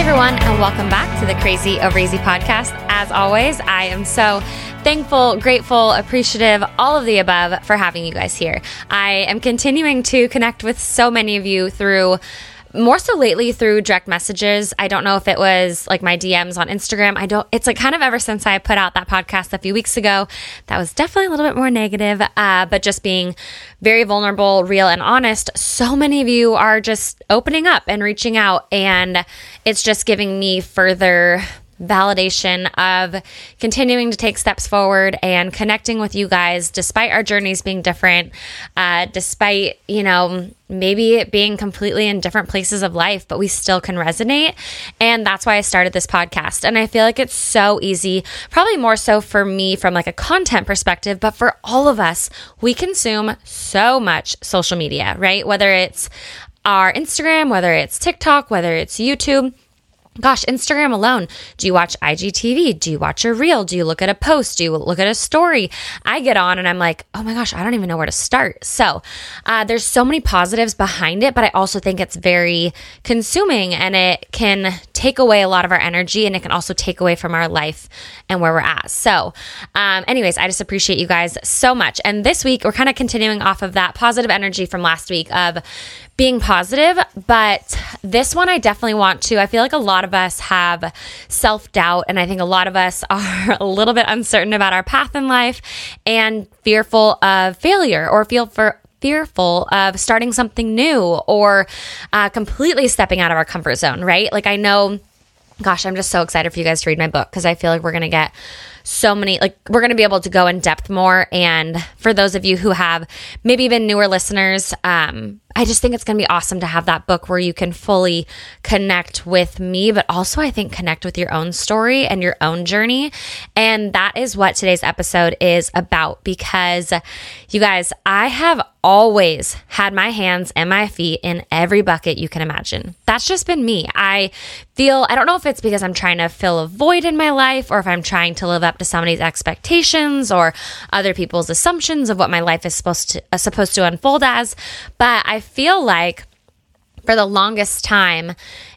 Hey everyone, and welcome back to the Crazy Over Easy podcast. As always, I am so thankful, grateful, appreciative, all of the above for having you guys here. I am continuing to connect with so many of you through more so lately through direct messages. I don't know if it was like my DMs on Instagram. I don't, it's like kind of ever since I put out that podcast a few weeks ago, that was definitely a little bit more negative, uh, but just being very vulnerable, real, and honest. So many of you are just opening up and reaching out, and it's just giving me further validation of continuing to take steps forward and connecting with you guys despite our journeys being different, uh, despite, you know, maybe it being completely in different places of life, but we still can resonate. And that's why I started this podcast. And I feel like it's so easy, probably more so for me from like a content perspective, but for all of us, we consume so much social media, right? Whether it's our Instagram, whether it's TikTok, whether it's YouTube Gosh, Instagram alone. Do you watch IGTV? Do you watch a reel? Do you look at a post? Do you look at a story? I get on and I'm like, oh my gosh, I don't even know where to start. So uh, there's so many positives behind it, but I also think it's very consuming and it can take away a lot of our energy and it can also take away from our life and where we're at. So, um, anyways, I just appreciate you guys so much. And this week, we're kind of continuing off of that positive energy from last week of being positive, but this one I definitely want to. I feel like a lot of us have self doubt, and I think a lot of us are a little bit uncertain about our path in life and fearful of failure or feel for fearful of starting something new or uh, completely stepping out of our comfort zone, right? Like, I know, gosh, I'm just so excited for you guys to read my book because I feel like we're going to get so many, like, we're going to be able to go in depth more. And for those of you who have maybe been newer listeners, um, I just think it's going to be awesome to have that book where you can fully connect with me, but also I think connect with your own story and your own journey. And that is what today's episode is about because you guys, I have always had my hands and my feet in every bucket you can imagine. That's just been me. I feel, I don't know if it's because I'm trying to fill a void in my life or if I'm trying to live up to somebody's expectations or other people's assumptions of what my life is supposed to, uh, supposed to unfold as. But I feel like for the longest time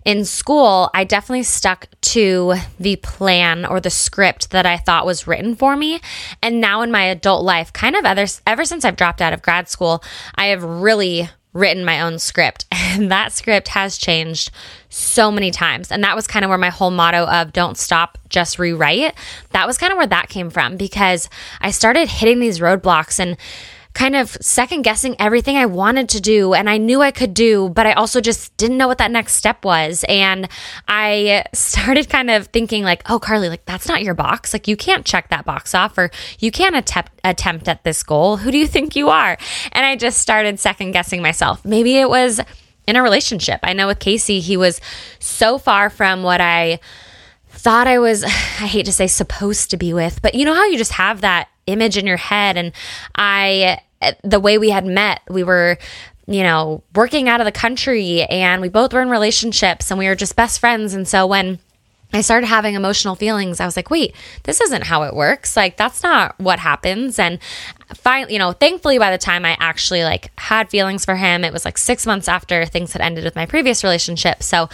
in school, I definitely stuck to the plan or the script that I thought was written for me. And now in my adult life, kind of ever, ever since I've dropped out of grad school, I have really written my own script. And that script has changed so many times. And that was kind of where my whole motto of don't stop, just rewrite. That was kind of where that came from because I started hitting these roadblocks and kind of second guessing everything I wanted to do and I knew I could do, but I also just didn't know what that next step was. And I started kind of thinking like, oh, Carly, like that's not your box. Like you can't check that box off or you can't attempt attempt at this goal. Who do you think you are? And I just started second guessing myself. Maybe it was in a relationship. I know with Casey, he was so far from what I thought I was, I hate to say supposed to be with, but you know how you just have that image in your head. And I, the way we had met, we were, you know, working out of the country and we both were in relationships and we were just best friends. And so when I started having emotional feelings. I was like, wait, this isn't how it works. Like, that's not what happens. And finally, you know, thankfully, by the time I actually like had feelings for him, it was like six months after things had ended with my previous relationship. So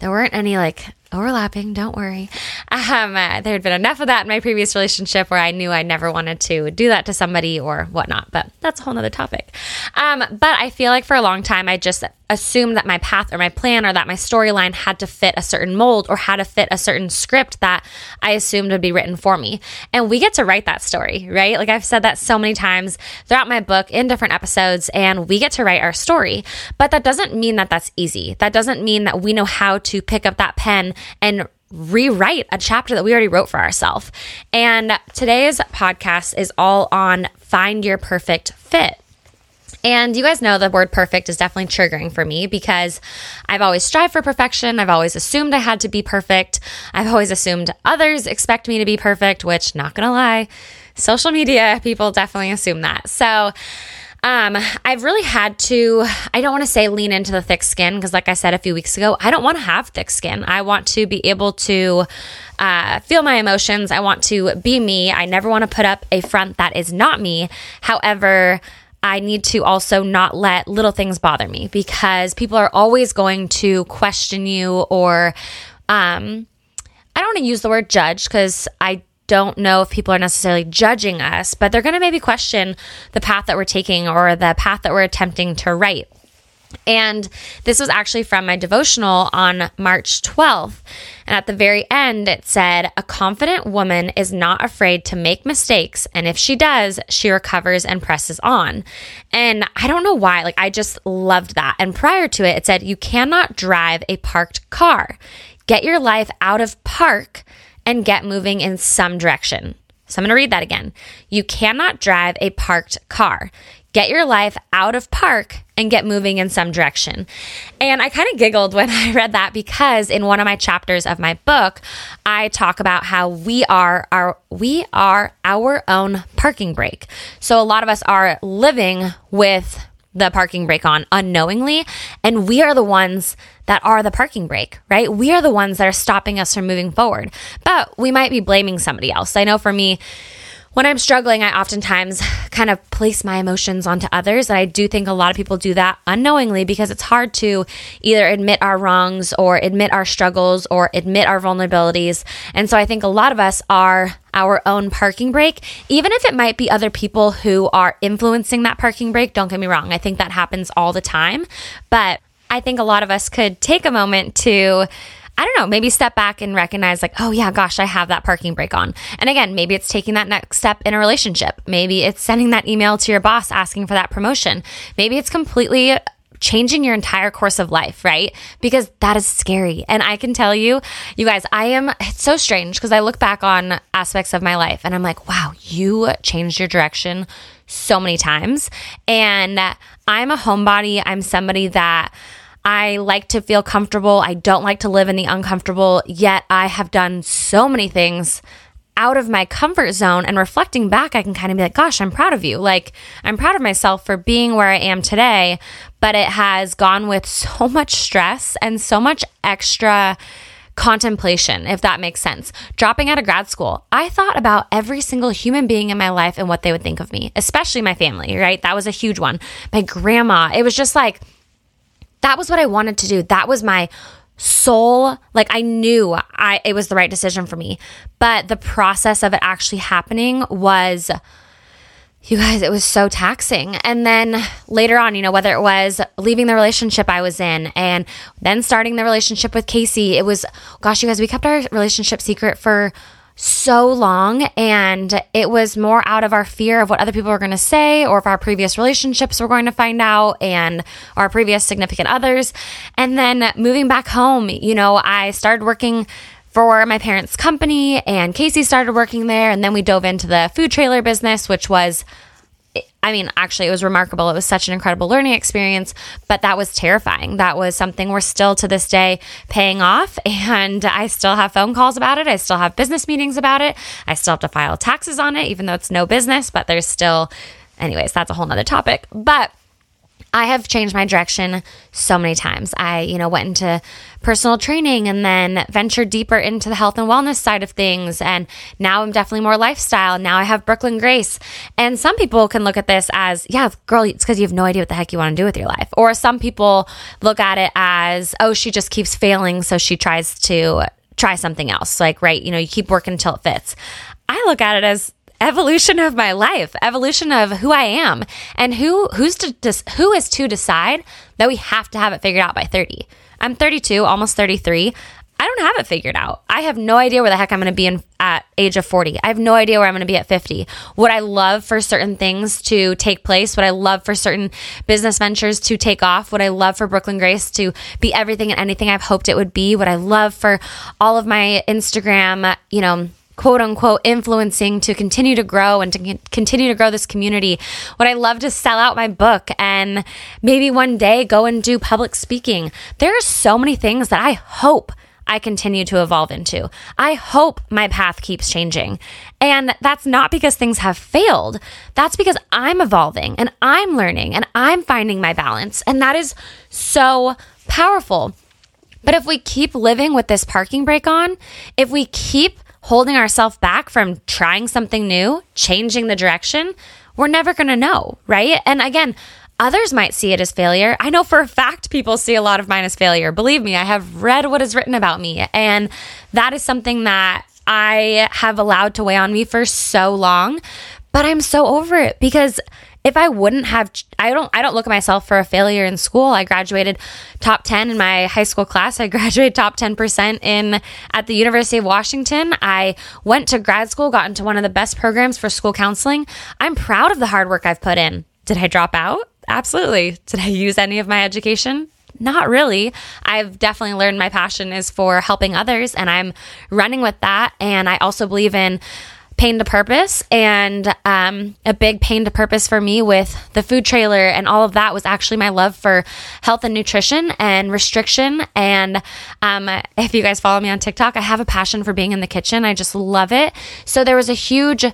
there weren't any like overlapping. Don't worry. Um, uh, there had been enough of that in my previous relationship where I knew I never wanted to do that to somebody or whatnot. But that's a whole nother topic. Um, but I feel like for a long time, I just assumed that my path or my plan or that my storyline had to fit a certain mold or had to fit a certain script that I assumed would be written for me. And we get to write that story, right? Like I've said that so many times throughout my book in different episodes, and we get to write our story. But that doesn't mean that that's easy. That doesn't mean that we know how to pick up that pen and rewrite a chapter that we already wrote for ourselves. And today's podcast is all on find your perfect fit. And you guys know the word perfect is definitely triggering for me because I've always strived for perfection. I've always assumed I had to be perfect. I've always assumed others expect me to be perfect, which, not gonna lie, social media people definitely assume that. So, um, I've really had to, I don't want to say lean into the thick skin because, like I said a few weeks ago, I don't want to have thick skin. I want to be able to uh, feel my emotions. I want to be me. I never want to put up a front that is not me. However, I need to also not let little things bother me because people are always going to question you or, um, I don't want to use the word judge because I don't know if people are necessarily judging us, but they're going to maybe question the path that we're taking or the path that we're attempting to write. And this was actually from my devotional on March 12th. And at the very end, it said, A confident woman is not afraid to make mistakes. And if she does, she recovers and presses on. And I don't know why. Like, I just loved that. And prior to it, it said, You cannot drive a parked car. Get your life out of park and get moving in some direction. So I'm going to read that again. You cannot drive a parked car. Get your life out of park and get moving in some direction. And I kind of giggled when I read that because in one of my chapters of my book, I talk about how we are our we are our own parking brake. So a lot of us are living with the parking brake on unknowingly. And we are the ones that are the parking brake, right? We are the ones that are stopping us from moving forward. But we might be blaming somebody else. I know for me, when I'm struggling, I oftentimes kind of place my emotions onto others. And I do think a lot of people do that unknowingly because it's hard to either admit our wrongs or admit our struggles or admit our vulnerabilities. And so I think a lot of us are our own parking brake, even if it might be other people who are influencing that parking brake. Don't get me wrong. I think that happens all the time. But I think a lot of us could take a moment to I don't know, maybe step back and recognize, like, oh, yeah, gosh, I have that parking brake on. And again, maybe it's taking that next step in a relationship. Maybe it's sending that email to your boss asking for that promotion. Maybe it's completely changing your entire course of life, right? Because that is scary. And I can tell you, you guys, I am, it's so strange because I look back on aspects of my life and I'm like, wow, you changed your direction so many times. And I'm a homebody. I'm somebody that, I like to feel comfortable. I don't like to live in the uncomfortable, yet I have done so many things out of my comfort zone. And reflecting back, I can kind of be like, gosh, I'm proud of you. Like, I'm proud of myself for being where I am today, but it has gone with so much stress and so much extra contemplation, if that makes sense. Dropping out of grad school, I thought about every single human being in my life and what they would think of me, especially my family, right? That was a huge one. My grandma, it was just like, that was what I wanted to do. That was my soul like i knew i it was the right decision for me but the process of it actually happening was you guys it was so taxing and then later on you know whether it was leaving the relationship i was in and then starting the relationship with casey it was gosh you guys we kept our relationship secret for so long and it was more out of our fear of what other people were going to say or if our previous relationships were going to find out and our previous significant others. And then moving back home you know i started working for my parents company and casey started working there and then we dove into the food trailer business which was I mean, actually, it was remarkable. It was such an incredible learning experience, but that was terrifying. That was something we're still to this day paying off. And I still have phone calls about it. I still have business meetings about it. I still have to file taxes on it, even though it's no business, but there's still, anyways, that's a whole nother topic. But I have changed my direction so many times. I, you know, went into personal training and then ventured deeper into the health and wellness side of things. And now I'm definitely more lifestyle. Now I have Brooklyn Grace. And some people can look at this as, yeah, girl, it's because you have no idea what the heck you want to do with your life. Or some people look at it as, oh, she just keeps failing. So she tries to try something else. Like, right, you know, you keep working until it fits. I look at it as evolution of my life, evolution of who I am, and who who's to who is to decide that we have to have it figured out by 30. I'm 32, almost 33. I don't have it figured out. I have no idea where the heck I'm going to be in at age of 40. I have no idea where I'm going to be at 50. Would I love for certain things to take place? Would I love for certain business ventures to take off? Would I love for Brooklyn Grace to be everything and anything I've hoped it would be? Would I love for all of my Instagram, you know, quote unquote influencing to continue to grow and to continue to grow this community. Would I love to sell out my book and maybe one day go and do public speaking? There are so many things that I hope I continue to evolve into. I hope my path keeps changing. And that's not because things have failed. That's because I'm evolving and I'm learning and I'm finding my balance. And that is so powerful. But if we keep living with this parking brake on, if we keep holding ourselves back from trying something new, changing the direction, we're never going to know, right? And again, others might see it as failure. I know for a fact people see a lot of mine as failure. Believe me, I have read what is written about me, and that is something that I have allowed to weigh on me for so long. But I'm so over it because if I wouldn't have I don't I don't look at myself for a failure in school. I graduated top 10 in my high school class. I graduated top 10% in at the University of Washington. I went to grad school, got into one of the best programs for school counseling. I'm proud of the hard work I've put in. Did I drop out? Absolutely. Did I use any of my education? Not really. I've definitely learned my passion is for helping others and I'm running with that and I also believe in pain to purpose and um, a big pain to purpose for me with the food trailer and all of that was actually my love for health and nutrition and restriction and um, if you guys follow me on tiktok i have a passion for being in the kitchen. I just love it. So there was a huge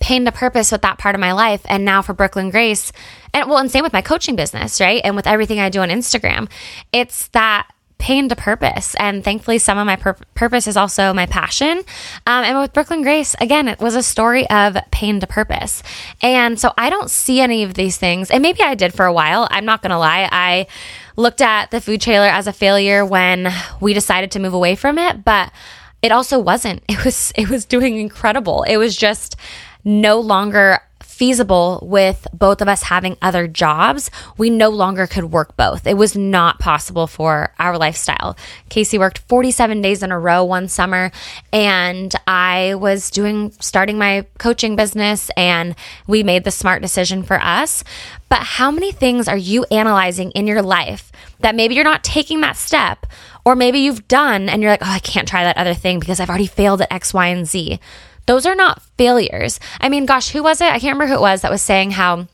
pain to purpose with that part of my life and now for brooklyn grace and well and same with my coaching business right and with everything i do on instagram. It's that pain to purpose. And thankfully, some of my pur- purpose is also my passion. Um, and with Brooklyn Grace, again, it was a story of pain to purpose. And so I don't see any of these things. And maybe I did for a while. I'm not going to lie. I looked at the food trailer as a failure when we decided to move away from it, but it also wasn't. It was it was doing incredible. It was just no longer feasible with both of us having other jobs. We no longer could work both. It was not possible for our lifestyle. Casey worked 47 days in a row one summer and I was doing starting my coaching business and we made the smart decision for us. But how many things are you analyzing in your life that maybe you're not taking that step or maybe you've done and you're like, "Oh, I can't try that other thing because I've already failed at X, Y, and Z." Those are not failures. I mean, gosh, who was it? I can't remember who it was that was saying how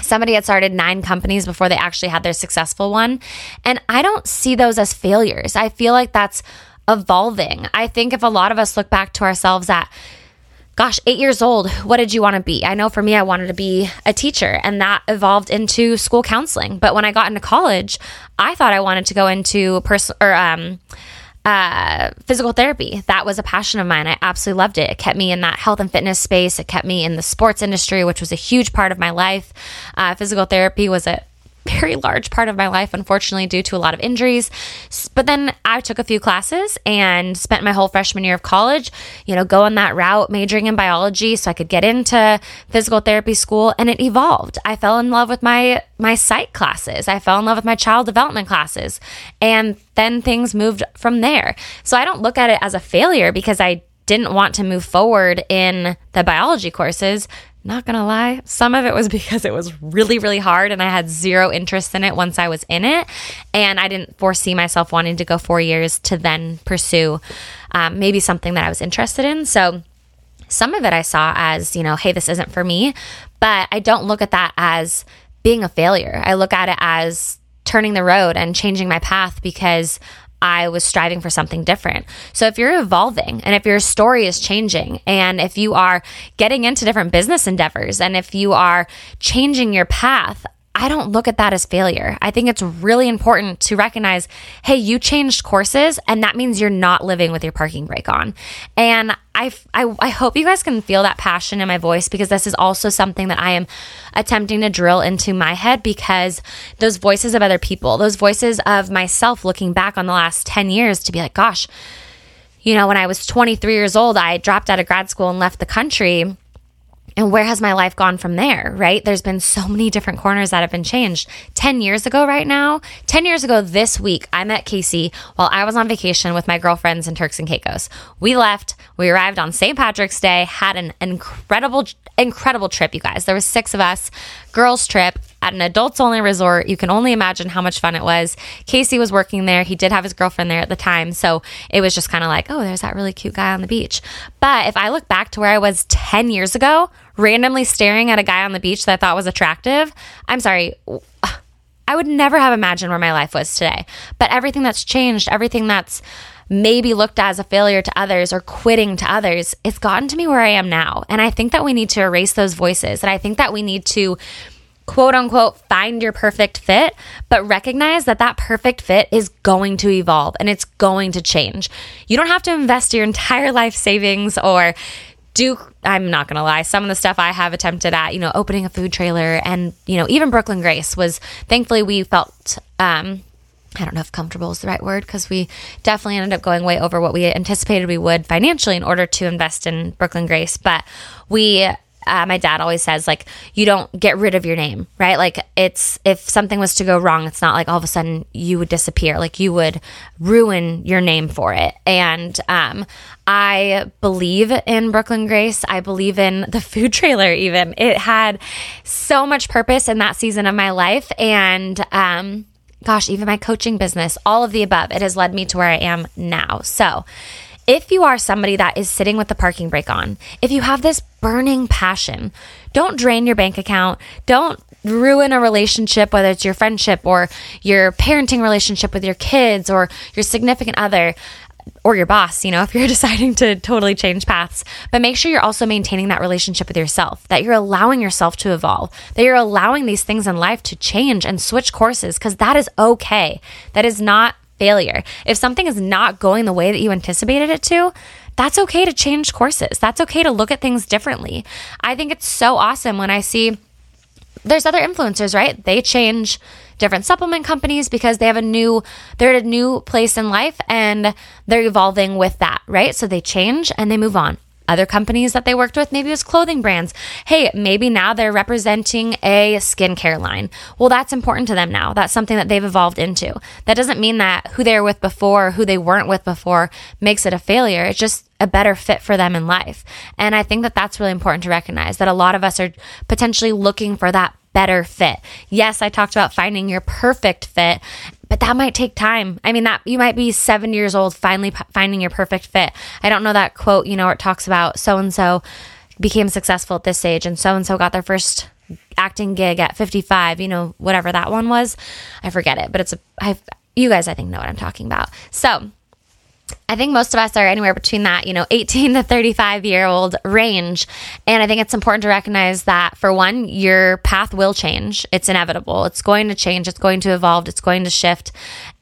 somebody had started nine companies before they actually had their successful one. And I don't see those as failures. I feel like that's evolving. I think if a lot of us look back to ourselves at, gosh, eight years old, what did you want to be? I know for me, I wanted to be a teacher, and that evolved into school counseling. But when I got into college, I thought I wanted to go into personal or um, uh, physical therapy. That was a passion of mine. I absolutely loved it. It kept me in that health and fitness space. It kept me in the sports industry, which was a huge part of my life. Uh, physical therapy was a very large part of my life, unfortunately, due to a lot of injuries. But then I took a few classes and spent my whole freshman year of college, you know, going that route, majoring in biology so I could get into physical therapy school and it evolved. I fell in love with my my psych classes. I fell in love with my child development classes. And then things moved from there. So I don't look at it as a failure because I didn't want to move forward in the biology courses. Not gonna lie, some of it was because it was really, really hard and I had zero interest in it once I was in it. And I didn't foresee myself wanting to go four years to then pursue um, maybe something that I was interested in. So some of it I saw as, you know, hey, this isn't for me. But I don't look at that as being a failure. I look at it as turning the road and changing my path because I was striving for something different. So if you're evolving and if your story is changing and if you are getting into different business endeavors and if you are changing your path, I don't look at that as failure. I think it's really important to recognize hey, you changed courses, and that means you're not living with your parking brake on. And I, I, I hope you guys can feel that passion in my voice because this is also something that I am attempting to drill into my head because those voices of other people, those voices of myself looking back on the last 10 years to be like, gosh, you know, when I was 23 years old, I dropped out of grad school and left the country and where has my life gone from there, right? There's been so many different corners that have been changed. 10 years ago, right now, 10 years ago this week, I met Casey while I was on vacation with my girlfriends in Turks and Caicos. We left, we arrived on St. Patrick's Day, had an incredible, incredible trip, you guys. There was six of us, girls' trip at an adults only resort. You can only imagine how much fun it was. Casey was working there. He did have his girlfriend there at the time. So it was just kind of like, oh, there's that really cute guy on the beach. But if I look back to where I was 10 years ago, randomly staring at a guy on the beach that I thought was attractive, I'm sorry. I would never have imagined where my life was today. But everything that's changed, everything that's maybe looked as a failure to others or quitting to others, it's gotten to me where I am now. And I think that we need to erase those voices. And I think that we need to quote unquote find your perfect fit, but recognize that that perfect fit is going to evolve and it's going to change. You don't have to invest your entire life savings or do I'm not gonna lie, some of the stuff I have attempted at, you know, opening a food trailer and, you know, even Brooklyn Grace was thankfully we felt um I don't know if comfortable is the right word because we definitely ended up going way over what we anticipated we would financially in order to invest in Brooklyn Grace. But we uh, my dad always says like you don't get rid of your name right? Like it's if something was to go wrong it's not like all of a sudden you would disappear. Like you would ruin your name for it. And um, i believe in brooklyn grace. I believe in the food trailer even. It had so much purpose in that season of my life. And um, gosh even my coaching business all of the above it has led me to where i am now. So if you are somebody that is sitting with the parking brake on, if you have this burning passion, don't drain your bank account. Don't ruin a relationship, whether it's your friendship or your parenting relationship with your kids or your significant other or your boss, you know, if you're deciding to totally change paths. But make sure you're also maintaining that relationship with yourself, that you're allowing yourself to evolve, that you're allowing these things in life to change and switch courses because that is okay. That is not failure. If something is not going the way that you anticipated it to, that's okay to change courses. That's okay to look at things differently. I think it's so awesome when I see there's other influencers, right? They change different supplement companies because they have a new they're at a new place in life and they're evolving with that, right? So they change and they move on other companies that they worked with. Maybe it was clothing brands. Hey, maybe now they're representing a skincare line. Well, that's important to them now. That's something that they've evolved into. That doesn't mean that who they were with before, who they weren't with before makes it a failure. It's just a better fit for them in life. And I think that that's really important to recognize that a lot of us are potentially looking for that better fit. Yes, I talked about finding your perfect fit, but that might take time. I mean, that you might be seven years old finally p- finding your perfect fit. I don't know that quote, you know, it talks about so and so became successful at this age and so and so got their first acting gig at 55, you know, whatever that one was. I forget it, but it's a, I've, you guys, I think, know what I'm talking about. So, I think most of us are anywhere between that, you know, 18 to 35 year old range. And I think it's important to recognize that for one, your path will change. It's inevitable. It's going to change. It's going to evolve. It's going to shift.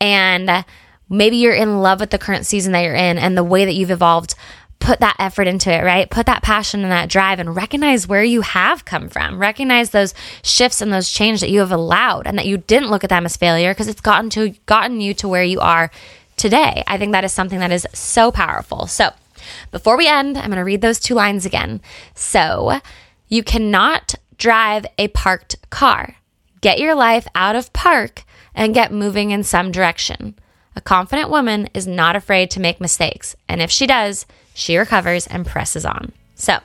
And maybe you're in love with the current season that you're in and the way that you've evolved. Put that effort into it, right? Put that passion and that drive and recognize where you have come from. Recognize those shifts and those change that you have allowed and that you didn't look at them as failure because it's gotten to gotten you to where you are today. I think that is something that is so powerful. So, before we end, I'm going to read those two lines again. So, you cannot drive a parked car. Get your life out of park and get moving in some direction. A confident woman is not afraid to make mistakes, and if she does, she recovers and presses on. So,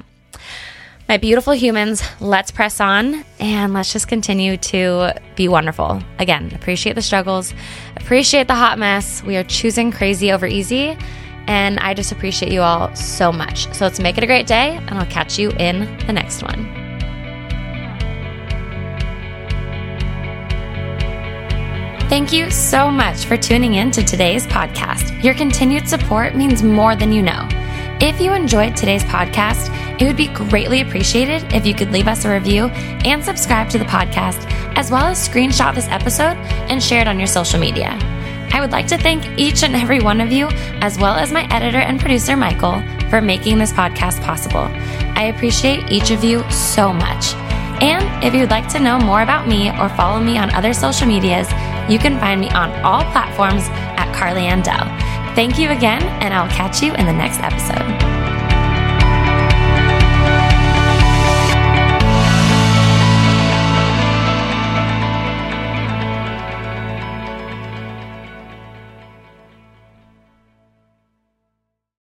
my beautiful humans, let's press on and let's just continue to be wonderful. Again, appreciate the struggles, appreciate the hot mess. We are choosing crazy over easy. And I just appreciate you all so much. So let's make it a great day, and I'll catch you in the next one. Thank you so much for tuning in to today's podcast. Your continued support means more than you know. If you enjoyed today's podcast, it would be greatly appreciated if you could leave us a review and subscribe to the podcast, as well as screenshot this episode and share it on your social media. I would like to thank each and every one of you, as well as my editor and producer, Michael, for making this podcast possible. I appreciate each of you so much. And if you'd like to know more about me or follow me on other social medias, you can find me on all platforms at Carly Andell. Thank you again, and I'll catch you in the next episode.